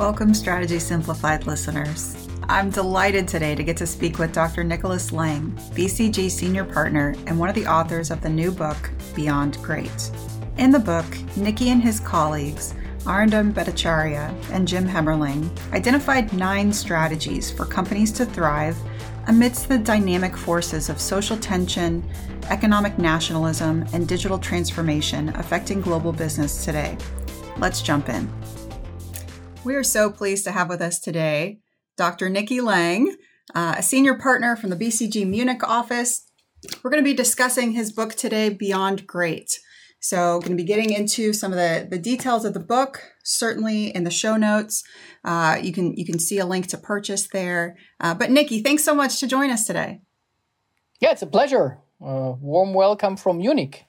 Welcome, Strategy Simplified listeners. I'm delighted today to get to speak with Dr. Nikolaus Lang, BCG Senior Partner and one of the authors of the new book, Beyond Great. In the book, Nikki and his colleagues, Arindam Bhattacharya and Jim Hemerling, identified nine strategies for companies to thrive amidst the dynamic forces of social tension, economic nationalism, and digital transformation affecting global business today. Let's jump in. We are so pleased to have with us today Dr. Nikki Lang, uh, a senior partner from the BCG Munich office. We're going to be discussing his book today, Beyond Great. So, going to be getting into some of the, the details of the book, certainly in the show notes. Uh, you can you can see a link to purchase there. Uh, but Nikki, thanks so much to join us today. Yeah, it's a pleasure. Uh, warm welcome from Munich.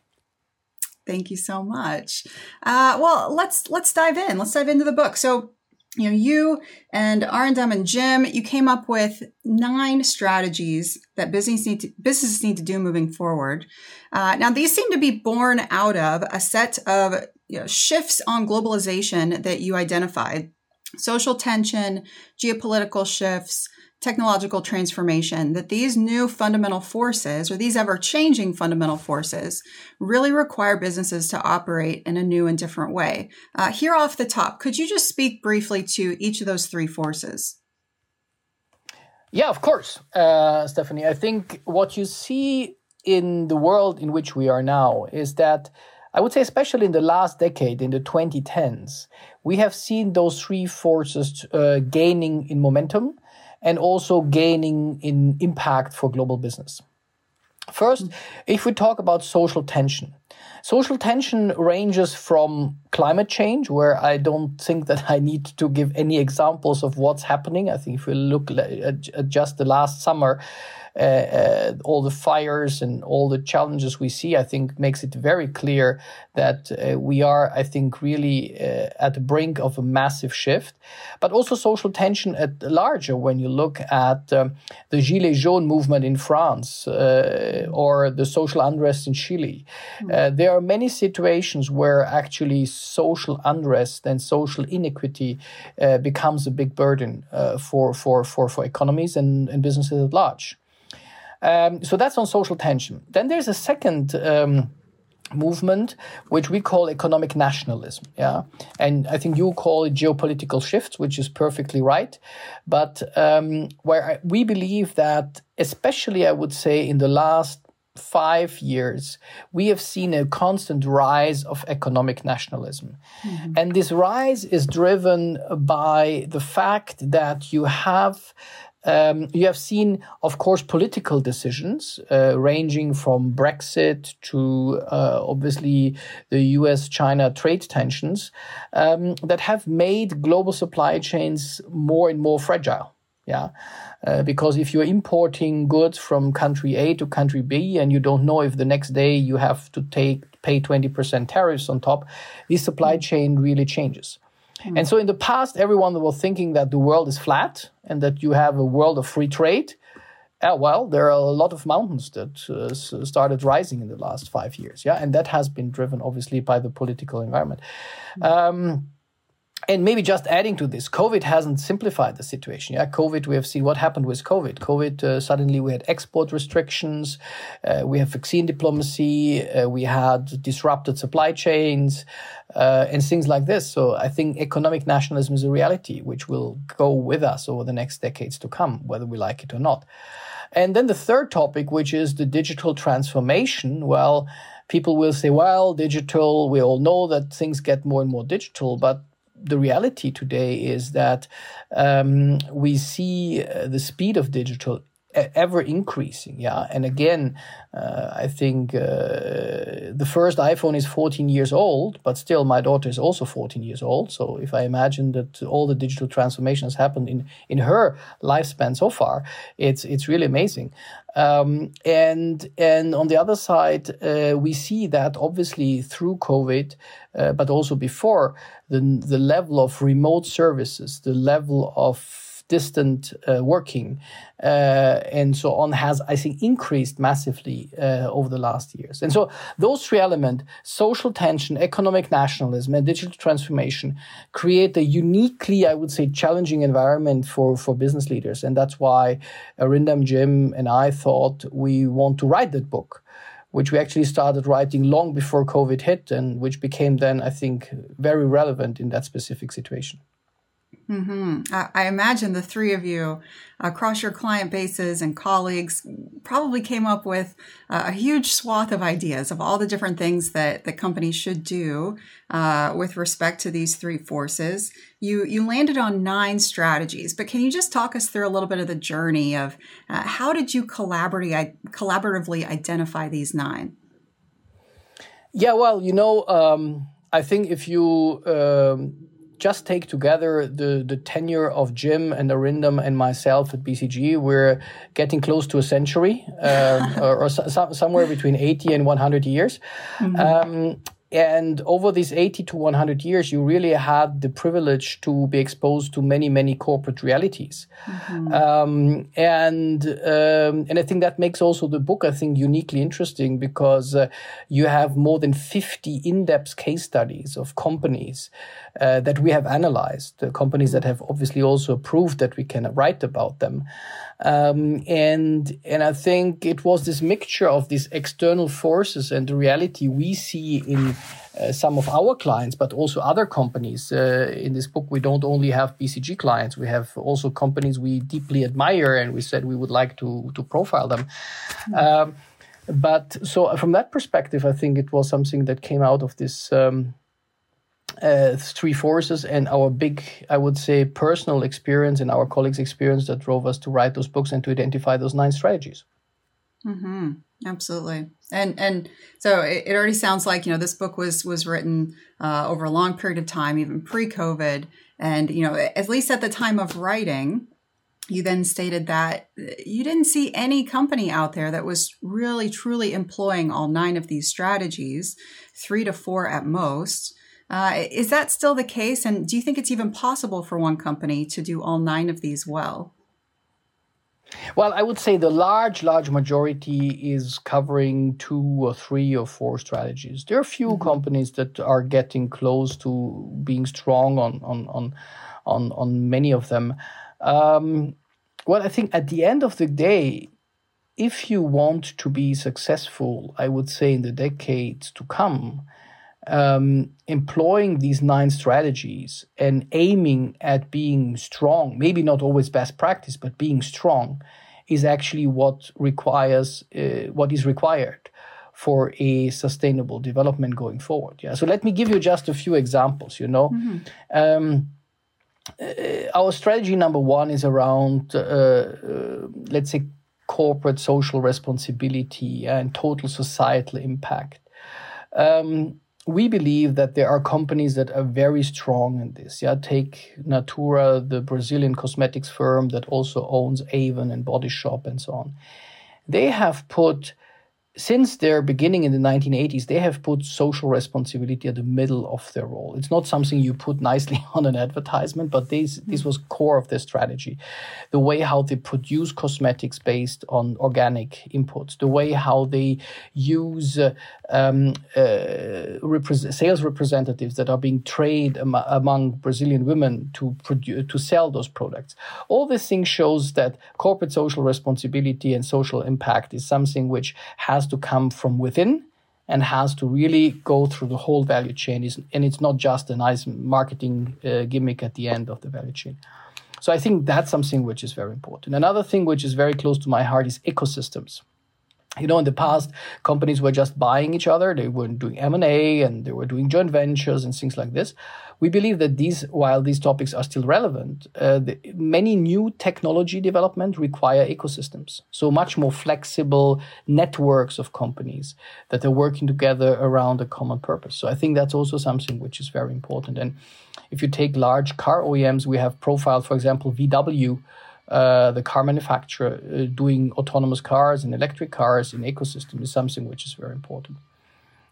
Thank you so much. Uh, well, let's let's dive in. Let's dive into the book. So, you know, you and Arindam and Jim, you came up with nine strategies that business need to, businesses need to do moving forward. Uh, now, these seem to be born out of a set of you know, shifts on globalization that you identified: social tension, geopolitical shifts, technological transformation, that these new fundamental forces or these ever changing fundamental forces really require businesses to operate in a new and different way. Uh, here off the top, could you just speak briefly to each of those three forces? Yeah, of course, uh, Stephanie. I think what you see in the world in which we are now is that I would say, especially in the last decade, in the 2010s, we have seen those three forces uh, gaining in momentum and also gaining in impact for global business. First, if we talk about social tension, social tension ranges from climate change, where I don't think that I need to give any examples of what's happening. I think if we look at just the last summer, uh, uh, all the fires and all the challenges we see, I think makes it very clear that uh, we are, I think, really uh, at the brink of a massive shift. But also social tension at larger when you look at um, the Gilets jaunes movement in France uh, or the social unrest in Chile. Mm. there are many situations where actually social unrest and social inequity becomes a big burden for, for, for, for economies and, and businesses at large. Um, so that's on social tension. Then there's a second. Um, movement which we call economic nationalism yeah and i think you call it geopolitical shifts which is perfectly right but um, where we believe that especially i would say in the last five years, we have seen a constant rise of economic nationalism. Mm-hmm. And this rise is driven by the fact that you have um, you have seen, of course, political decisions uh, ranging from Brexit to uh, obviously the US China trade tensions um, that have made global supply chains more and more fragile. Yeah. Uh, because if you're importing goods from country A to country B and you don't know if the next day you have to take pay 20% tariffs on top, this supply chain really changes. Mm. And so in the past, everyone was thinking that the world is flat and that you have a world of free trade. Uh, well, there are a lot of mountains that uh, started rising in the last five years. Yeah. And that has been driven, obviously, by the political environment. Mm. Um, and maybe just adding to this, COVID hasn't simplified the situation. Yeah, COVID, we have seen what happened with COVID. COVID, uh, suddenly we had export restrictions, uh, we have vaccine diplomacy, uh, we had disrupted supply chains, uh, and things like this. So I think economic nationalism is a reality which will go with us over the next decades to come, whether we like it or not. And then the third topic, which is the digital transformation. Well, people will say, well, digital, we all know that things get more and more digital, but the reality today is that um, we see uh, the speed of digital ever increasing. Yeah. And again, uh, I think uh, the first iPhone is 14 years old, but still my daughter is also 14 years old. So if I imagine that all the digital transformation has happened in, in her lifespan so far, it's, it's really amazing. Um, and, and on the other side, uh, we see that obviously through COVID, uh, but also before the, the level of remote services, the level of distant uh, working, uh, and so on has, I think, increased massively uh, over the last years. And so those three elements, social tension, economic nationalism, and digital transformation, create a uniquely, I would say, challenging environment for, for business leaders. And that's why Arindam, Jim, and I thought we want to write that book which we actually started writing long before COVID hit, and which became then, I think, very relevant in that specific situation. Mm-hmm. I, I, imagine the three of you across your client bases and colleagues probably came up with a huge swath of ideas of all the different things that the company should do uh, with respect to these three forces. You you landed on nine strategies, but can you just talk us through a little bit of the journey of uh, how did you collaboratively collaboratively identify these nine? Yeah, well, you know, um, I think if you um, just take together the, the tenure of Jim and Arindam and myself at BCG, we're getting close to a century, uh, or, or so, somewhere between 80 and 100 years. Mm-hmm. Um, and over these 80 to 100 years, you really had the privilege to be exposed to many, many corporate realities. Mm-hmm. Um, and, um, and I think that makes also the book, I think, uniquely interesting because uh, you have more than 50 in-depth case studies of companies uh, that we have analyzed, uh, companies that have obviously also proved that we can write about them. Um, and and I think it was this mixture of these external forces and the reality we see in uh, some of our clients, but also other companies. Uh, in this book, we don't only have BCG clients; we have also companies we deeply admire, and we said we would like to to profile them. Mm-hmm. Um, but so from that perspective, I think it was something that came out of this. Um, uh, three forces and our big, I would say, personal experience and our colleagues' experience that drove us to write those books and to identify those nine strategies. Mm-hmm. Absolutely, and and so it, it, already sounds like you know this book was was written uh, over a long period of time, even pre-COVID, and you know at least at the time of writing, you then stated that you didn't see any company out there that was really truly employing all nine of these strategies, three to four at most. Uh, is that still the case? And do you think it's even possible for one company to do all nine of these well? Well, I would say the large, large majority is covering two or three or four strategies. There are a few mm-hmm. companies that are getting close to being strong on on on on, on many of them. Um, well, I think at the end of the day, if you want to be successful, I would say in the decades to come, um, employing these nine strategies and aiming at being strong, maybe not always best practice, but being strong, is actually what requires uh, what is required for a sustainable development going forward. Yeah. So let me give you just a few examples. You know. Mm-hmm. Um, uh, our strategy number one is around, uh, uh let's say, corporate social responsibility and total societal impact. Um, we believe that there are companies that are very strong in this. Yeah, take Natura, the Brazilian cosmetics firm that also owns Avon and Body Shop and so on. They have put since their beginning in the 1980s, they have put social responsibility at the middle of their role. It's not something you put nicely on an advertisement, but this, this was core of their strategy. The way how they produce cosmetics based on organic inputs, the way how they use uh, um, uh, repre- sales representatives that are being trained am- among Brazilian women to produce, to sell those products. All these things shows that corporate social responsibility and social impact is something which has has to come from within and has to really go through the whole value chain. And it's not just a nice marketing uh, gimmick at the end of the value chain. So I think that's something which is very important. Another thing which is very close to my heart is ecosystems. You know, in the past, companies were just buying each other. They weren't doing M&A and they were doing joint ventures and things like this. We believe that these, while these topics are still relevant, uh, the, many new technology development require ecosystems. So much more flexible networks of companies that are working together around a common purpose. So I think that's also something which is very important. And if you take large car OEMs, we have profiled, for example, VW, uh, the car manufacturer uh, doing autonomous cars and electric cars in ecosystem is something which is very important.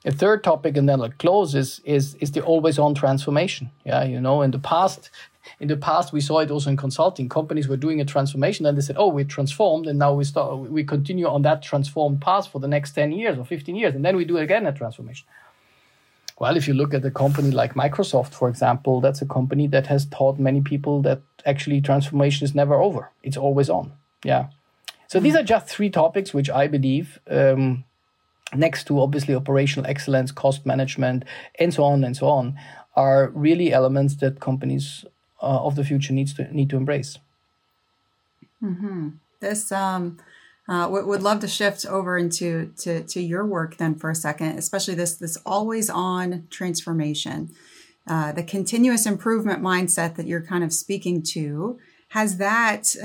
A third topic, and then like close, is, is, is the always on transformation. Yeah, you know, in the past, in the past we saw it also in consulting. Companies were doing a transformation, and they said, "Oh, we transformed, and now we start we continue on that transformed path for the next ten years or fifteen years, and then we do again a transformation." Well, if you look at a company like Microsoft, for example, that's a company that has taught many people that actually transformation is never over; it's always on. Yeah. So these are just three topics which I believe. Um, next to obviously operational excellence, cost management, and so on and so on, are really elements that companies uh, of the future needs to need to embrace. Mm-hmm. This um, uh, would love to shift over into to, to your work then for a second, especially this this always on transformation, uh, the continuous improvement mindset that you're kind of speaking to. Has that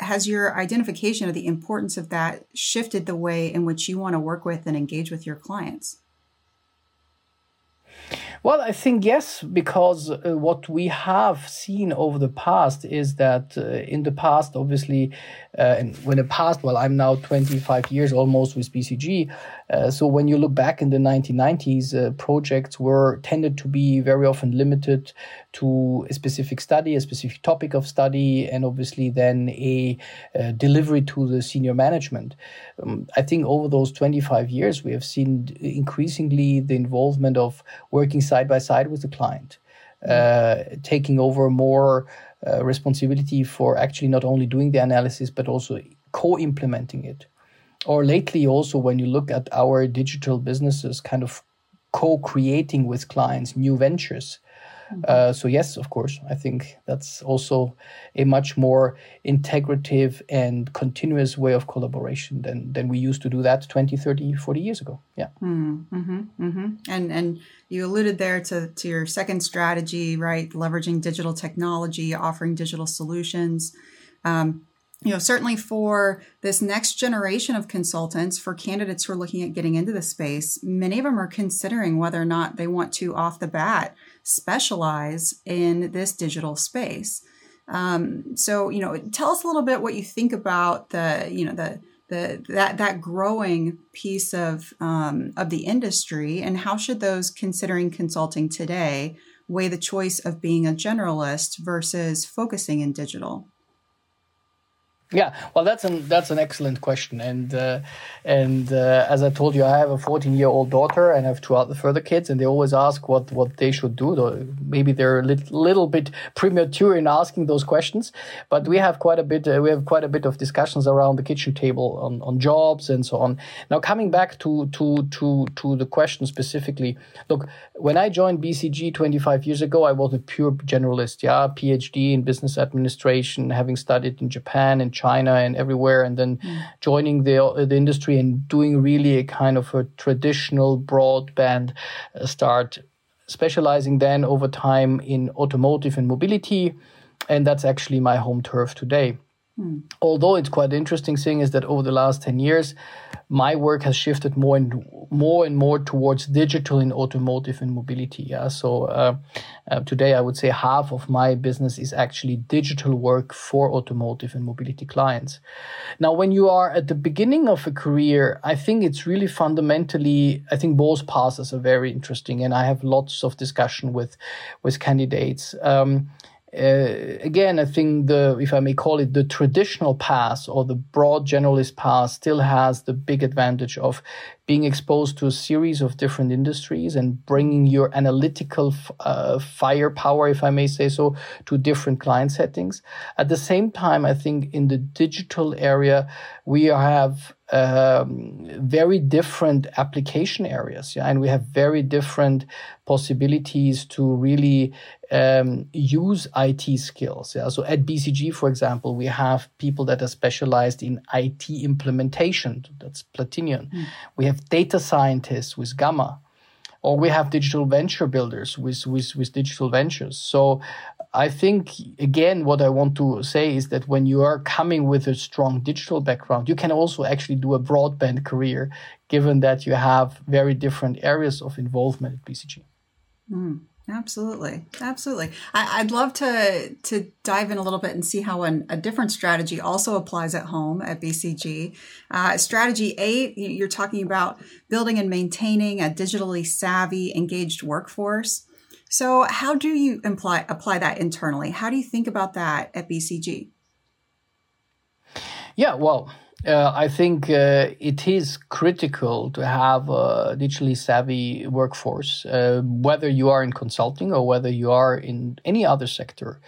has your identification of the importance of that shifted the way in which you want to work with and engage with your clients? Well, I think yes, because uh, what we have seen over the past is that uh, in the past, obviously, uh, and when the past, well, I'm now 25 years almost with BCG. Uh, so when you look back in the 1990s, uh, projects were tended to be very often limited to a specific study, a specific topic of study, and obviously then a, a delivery to the senior management. Um, I think over those 25 years, we have seen increasingly the involvement of working side by side with the client, uh, taking over more uh, responsibility for actually not only doing the analysis but also co-implementing it. Or lately, also when you look at our digital businesses, kind of co-creating with clients new ventures Mm-hmm. Uh, so yes, of course, I think that's also a much more integrative and continuous way of collaboration than, than we used to do that 20, 30, 40 years ago. Yeah. Mm-hmm, mm-hmm. And, and you alluded there to, to your second strategy, right? Leveraging digital technology, offering digital solutions. Um, you know, certainly for this next generation of consultants, for candidates who are looking at getting into the space, many of them are considering whether or not they want to, off the bat, specialize in this digital space. Um, so, you know, tell us a little bit what you think about the, you know, the the that that growing piece of um, of the industry, and how should those considering consulting today weigh the choice of being a generalist versus focusing in digital? Yeah, well, that's an that's an excellent question, and uh, and uh, as I told you, I have a 14 year old daughter and I have two other further kids, and they always ask what what they should do. Though maybe they're a little, little bit premature in asking those questions, but we have quite a bit uh, we have quite a bit of discussions around the kitchen table on, on jobs and so on. Now, coming back to to to to the question specifically, look, when I joined BCG 25 years ago, I was a pure generalist, yeah, PhD in business administration, having studied in Japan and China and everywhere, and then mm. joining the the industry and doing really a kind of a traditional broadband uh, start, specializing then over time in automotive and mobility, and that's actually my home turf today. Mm. Although it's quite interesting thing is that over the last 10 years, my work has shifted more and more and more towards digital in automotive and mobility. Yeah. So uh, uh, today I would say half of my business is actually digital work for automotive and mobility clients. Now, when you are at the beginning of a career, I think it's really fundamentally, I think both paths are very interesting. And I have lots of discussion with, with candidates. Um, uh, again, I think the, if I may call it, the traditional path or the broad generalist path still has the big advantage of being exposed to a series of different industries and bringing your analytical uh, firepower, if I may say so, to different client settings. At the same time, I think in the digital area, we have um, very different application areas, yeah, and we have very different possibilities to really um, use IT skills. Yeah, so at BCG, for example, we have people that are specialized in IT implementation. That's Platinion. Mm. We have have data scientists with Gamma, or we have digital venture builders with, with, with digital ventures. So I think, again, what I want to say is that when you are coming with a strong digital background, you can also actually do a broadband career, given that you have very different areas of involvement at BCG. Mm. Absolutely, absolutely. I, would love to to dive in a little bit and see how an, a different strategy also applies at home at BCG. Uh, strategy eight, you're talking about building and maintaining a digitally savvy, engaged workforce. So, how do you imply, apply that internally? How do you think about that at BCG? Yeah, well, uh, I think uh, it is critical to have a digitally savvy workforce, uh, whether you are in consulting or whether you are in any other sector,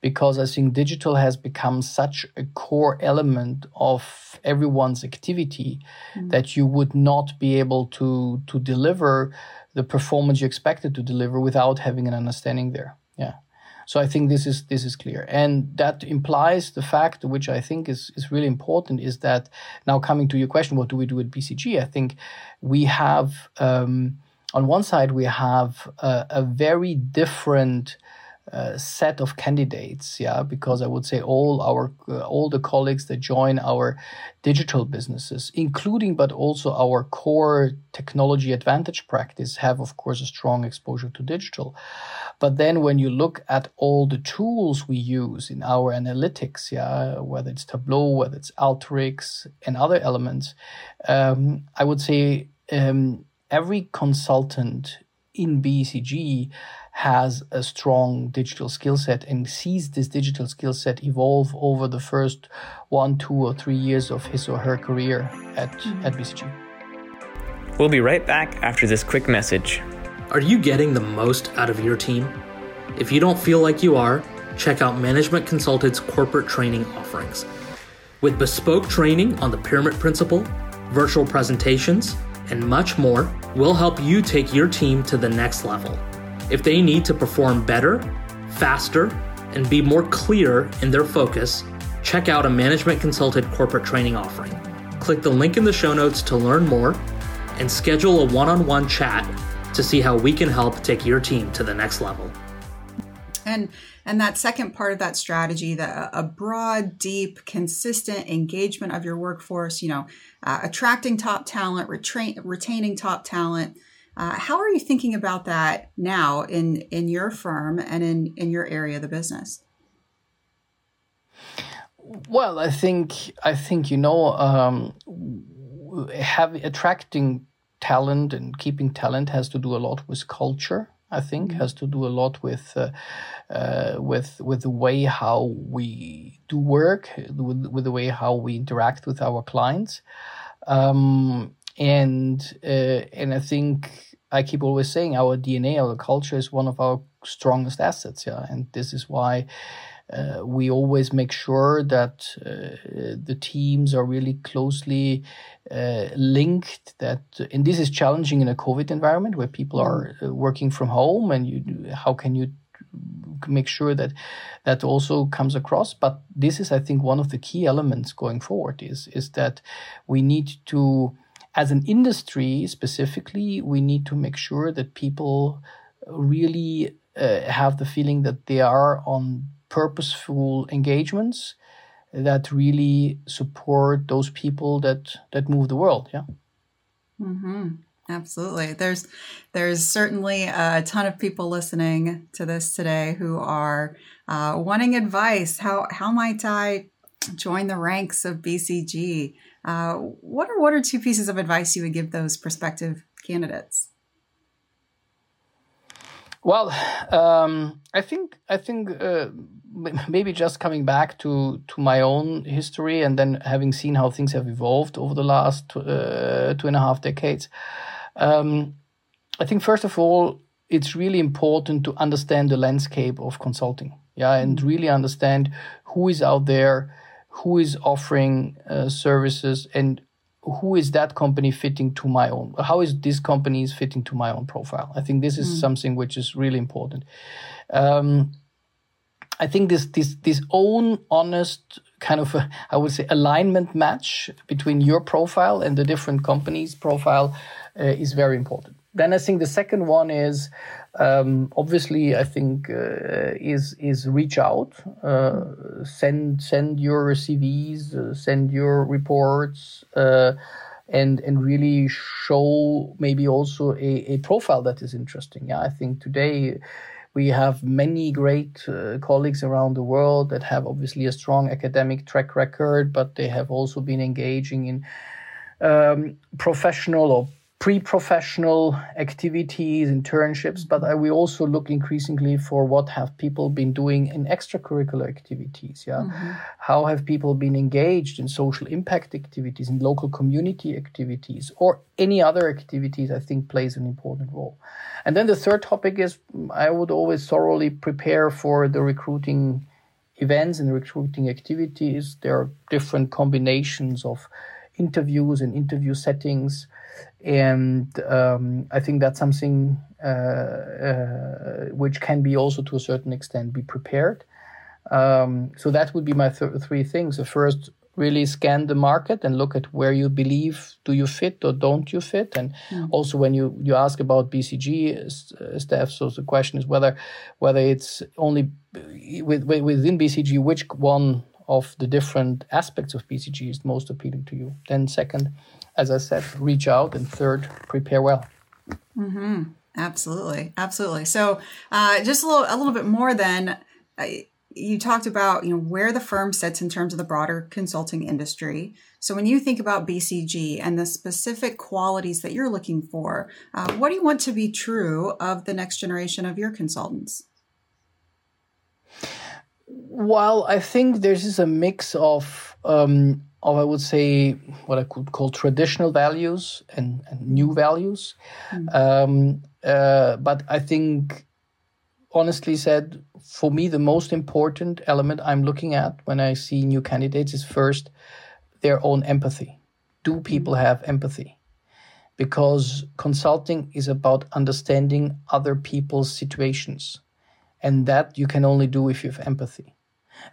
because I think digital has become such a core element of everyone's activity mm. that you would not be able to to deliver the performance you expected to deliver without having an understanding there. Yeah. So I think this is this is clear, and that implies the fact, which I think is is really important, is that now coming to your question, what do we do at BCG? I think we have um, on one side we have a, a very different uh, set of candidates yeah because i would say all our uh, all the colleagues that join our digital businesses including but also our core technology advantage practice have of course a strong exposure to digital. But then when you look at all the tools we use in our analytics yeah whether it's tableau whether it's alteryx and other elements um, i would say um, every consultant in bcg has a strong digital skill set and sees this digital skill set evolve over the first one, two, or three years of his or her career at, at BCG. We'll be right back after this quick message. Are you getting the most out of your team? If you don't feel like you are, check out Management Consulted's corporate training offerings. With bespoke training on the pyramid principle, virtual presentations, and much more, we'll help you take your team to the next level. If they need to perform better, faster, and be more clear in their focus, check out a management consulted corporate training offering. Click the link in the show notes to learn more and schedule a one on one chat to see how we can help take your team to the next level. And and that second part of that strategy, the a broad, deep, consistent engagement of your workforce, you know, uh, attracting top talent, retrain, retaining top talent, uh, how are you thinking about that now in in your firm and in in your area of the business? Well, I think I think you know um, have attracting talent and keeping talent has to do a lot with culture. I think mm-hmm. has to do a lot with uh, uh, with with the way how we do work, with, with the way how we interact with our clients, um, and uh, and I think I keep always saying our DNA, our culture is one of our strongest assets. Yeah. And this is why uh, we always make sure that uh, the teams are really closely uh, linked that and this is challenging in a covid environment where people are uh, working from home and you how can you make sure that that also comes across but this is i think one of the key elements going forward is is that we need to as an industry specifically, we need to make sure that people really uh, have the feeling that they are on purposeful engagements that really support those people that that move the world. Yeah. Mm-hmm. Absolutely. There's there's certainly a ton of people listening to this today who are uh, wanting advice. How how might I join the ranks of BCG? Uh, what are one or two pieces of advice you would give those prospective candidates? Well, um, I think I think uh, maybe just coming back to to my own history and then having seen how things have evolved over the last uh, two and a half decades. Um, I think first of all, it's really important to understand the landscape of consulting. Yeah, and really understand who is out there who is offering uh, services and who is that company fitting to my own how is this company is fitting to my own profile? I think this is mm. something which is really important. Um, i think this this this own honest kind of a, I would say alignment match between your profile and the different companies profile uh, is very important. Then i think the second one is um, obviously, I think uh, is is reach out, uh, send send your CVs, uh, send your reports, uh, and and really show maybe also a, a profile that is interesting. Yeah, I think today we have many great uh, colleagues around the world that have obviously a strong academic track record, but they have also been engaging in um, professional or pre-professional activities, internships, but we also look increasingly for what have people been doing in extracurricular activities. Yeah, mm-hmm. how have people been engaged in social impact activities, in local community activities, or any other activities? I think plays an important role. And then the third topic is I would always thoroughly prepare for the recruiting events and recruiting activities. There are different combinations of interviews and interview settings and um, I think that's something uh, uh, which can be also to a certain extent be prepared. Um, so that would be my th- three things. The first, really scan the market and look at where you believe do you fit or don't you fit. And mm. also when you you ask about BCG uh, staff, so the question is whether whether it's only with, within BCG which one of the different aspects of BCG is most appealing to you. Then second as I said, reach out, and third, prepare well. Mm-hmm. Absolutely, absolutely. So, uh, just a little, a little bit more. Then, uh, you talked about you know where the firm sits in terms of the broader consulting industry. So, when you think about BCG and the specific qualities that you're looking for, uh, what do you want to be true of the next generation of your consultants? Well, I think there's a mix of um, of I would say what I could call traditional values and, and new values. Mm. Um, uh, but I think, honestly said, for me, the most important element I'm looking at when I see new candidates is first their own empathy. Do people mm. have empathy? Because consulting is about understanding other people's situations. And that you can only do if you have empathy.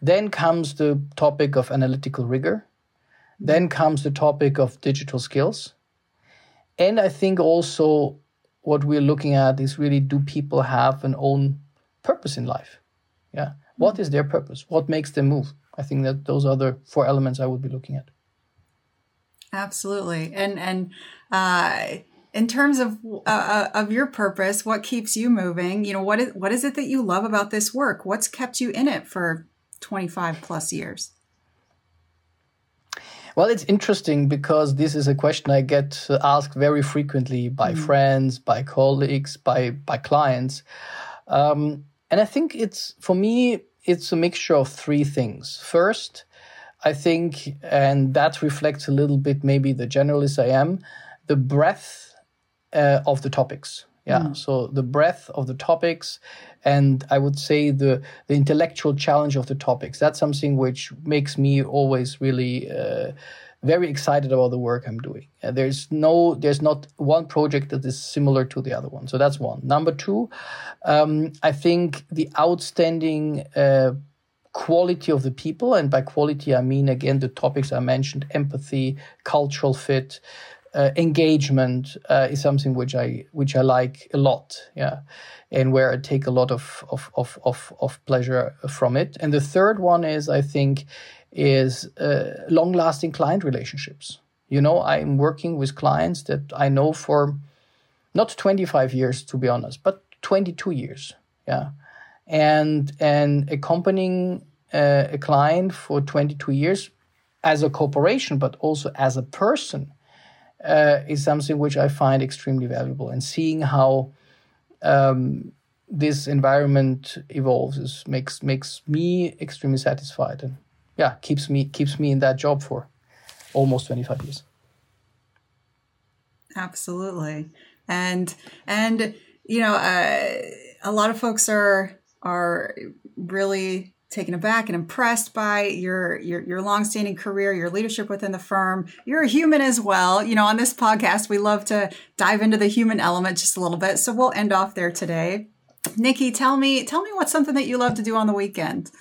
Then comes the topic of analytical rigor then comes the topic of digital skills. And I think also what we're looking at is really do people have an own purpose in life? Yeah. What is their purpose? What makes them move? I think that those are the four elements I would be looking at. Absolutely. And and uh in terms of uh, uh of your purpose, what keeps you moving? You know, what is what is it that you love about this work? What's kept you in it for 25 plus years? Well, it's interesting because this is a question I get asked very frequently by mm. friends, by colleagues, by by clients, um, and I think it's for me it's a mixture of three things. First, I think, and that reflects a little bit maybe the generalist I am, the breadth uh, of the topics. Yeah, mm. so the breadth of the topics, and I would say the the intellectual challenge of the topics. That's something which makes me always really uh, very excited about the work I'm doing. Uh, there's no, there's not one project that is similar to the other one. So that's one. Number two, um, I think the outstanding. Uh, quality of the people and by quality i mean again the topics i mentioned empathy cultural fit uh, engagement uh, is something which I which I like a lot, yeah, and where I take a lot of of of of, of pleasure from it. And the third one is I think is uh, long lasting client relationships. You know, I'm working with clients that I know for not 25 years to be honest, but 22 years, yeah, and and accompanying uh, a client for 22 years as a corporation, but also as a person uh, is something which I find extremely valuable. And seeing how um, this environment evolves is, makes makes me extremely satisfied, and yeah, keeps me keeps me in that job for almost twenty five years. Absolutely, and and you know, uh, a lot of folks are are really taken aback and impressed by your your your longstanding career, your leadership within the firm. You're a human as well. You know, on this podcast, we love to dive into the human element just a little bit. So we'll end off there today. Nikki, tell me tell me what's something that you love to do on the weekend.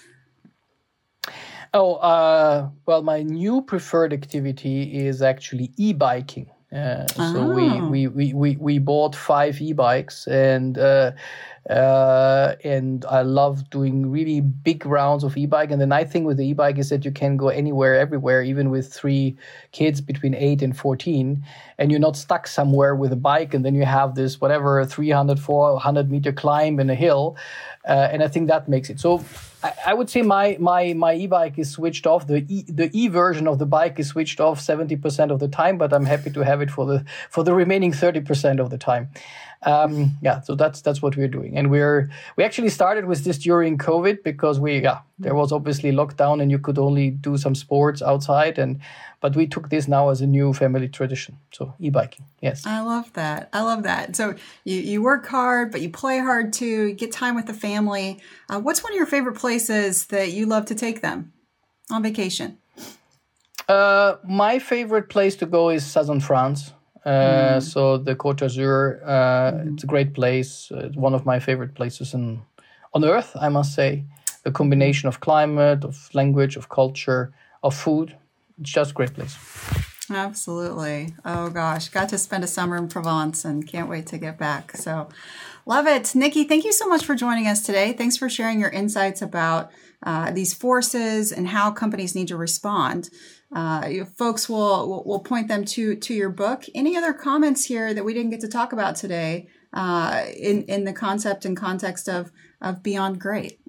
Oh, uh, well, my new preferred activity is actually e-biking. Uh, so oh. we, we, we, we, we bought five e-bikes and uh, Uh, and I love doing really big rounds of e-bike. And the nice thing with the e-bike is that you can go anywhere, everywhere, even with three kids between eight and 14, and you're not stuck somewhere with a bike. And then you have this whatever 300, 400 meter climb in a hill. Uh, and I think that makes it so. I, I, would say my my my e-bike is switched off. The e, the e version of the bike is switched off seventy percent of the time, but I'm happy to have it for the for the remaining thirty percent of the time. Um, yeah, so that's that's what we're doing, and we're we actually started with this during COVID because we yeah there was obviously lockdown and you could only do some sports outside, and but we took this now as a new family tradition. So e-biking, yes. I love that. I love that. So you you work hard, but you play hard too. You get time with the family. Uh, what's one of your favorite places that you love to take them on vacation? Uh, my favorite place to go is southern France. Uh, mm. So the Côte d'Azur, uh, mm. it's a great place. It's one of my favorite places in, on earth, I must say. The combination of climate, of language, of culture, of food. It's just a great place. Absolutely. Oh gosh, got to spend a summer in Provence and can't wait to get back. So love it. Nikki, thank you so much for joining us today. Thanks for sharing your insights about uh, these forces and how companies need to respond. Uh, folks will, will point them to to your book. Any other comments here that we didn't get to talk about today uh, in in the concept and context of of Beyond Great?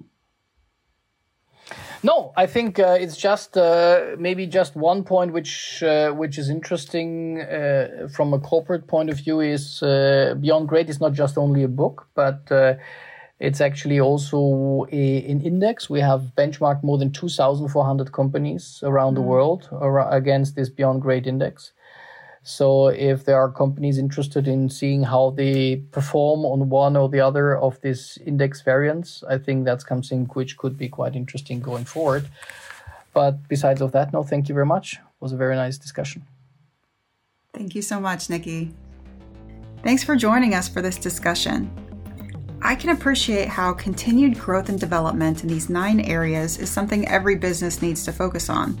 No, I think uh, it's just uh, maybe just one point which uh, which is interesting uh, from a corporate point of view is uh, Beyond Great is not just only a book, but uh, it's actually also a, an index. We have benchmarked more than 2,400 companies around mm-hmm. the world against this Beyond Great index. So if there are companies interested in seeing how they perform on one or the other of these index variants, I think that's something which could be quite interesting going forward. But besides of that, no, thank you very much. It was a very nice discussion. Thank you so much, Nikki. Thanks for joining us for this discussion. I can appreciate how continued growth and development in these nine areas is something every business needs to focus on,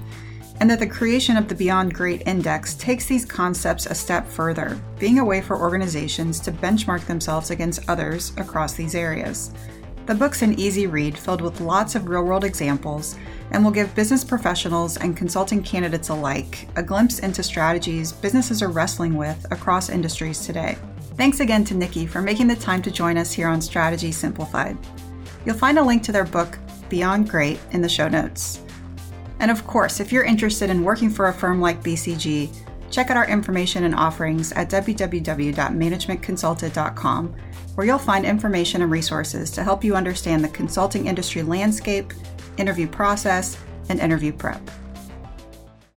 and that the creation of the Beyond Great Index takes these concepts a step further, being a way for organizations to benchmark themselves against others across these areas. The book's an easy read filled with lots of real world examples and will give business professionals and consulting candidates alike a glimpse into strategies businesses are wrestling with across industries today. Thanks again to Nikki for making the time to join us here on Strategy Simplified. You'll find a link to their book, Beyond Great, in the show notes. And of course, if you're interested in working for a firm like BCG, check out our information and offerings at www.managementconsulted.com, where you'll find information and resources to help you understand the consulting industry landscape, interview process, and interview prep.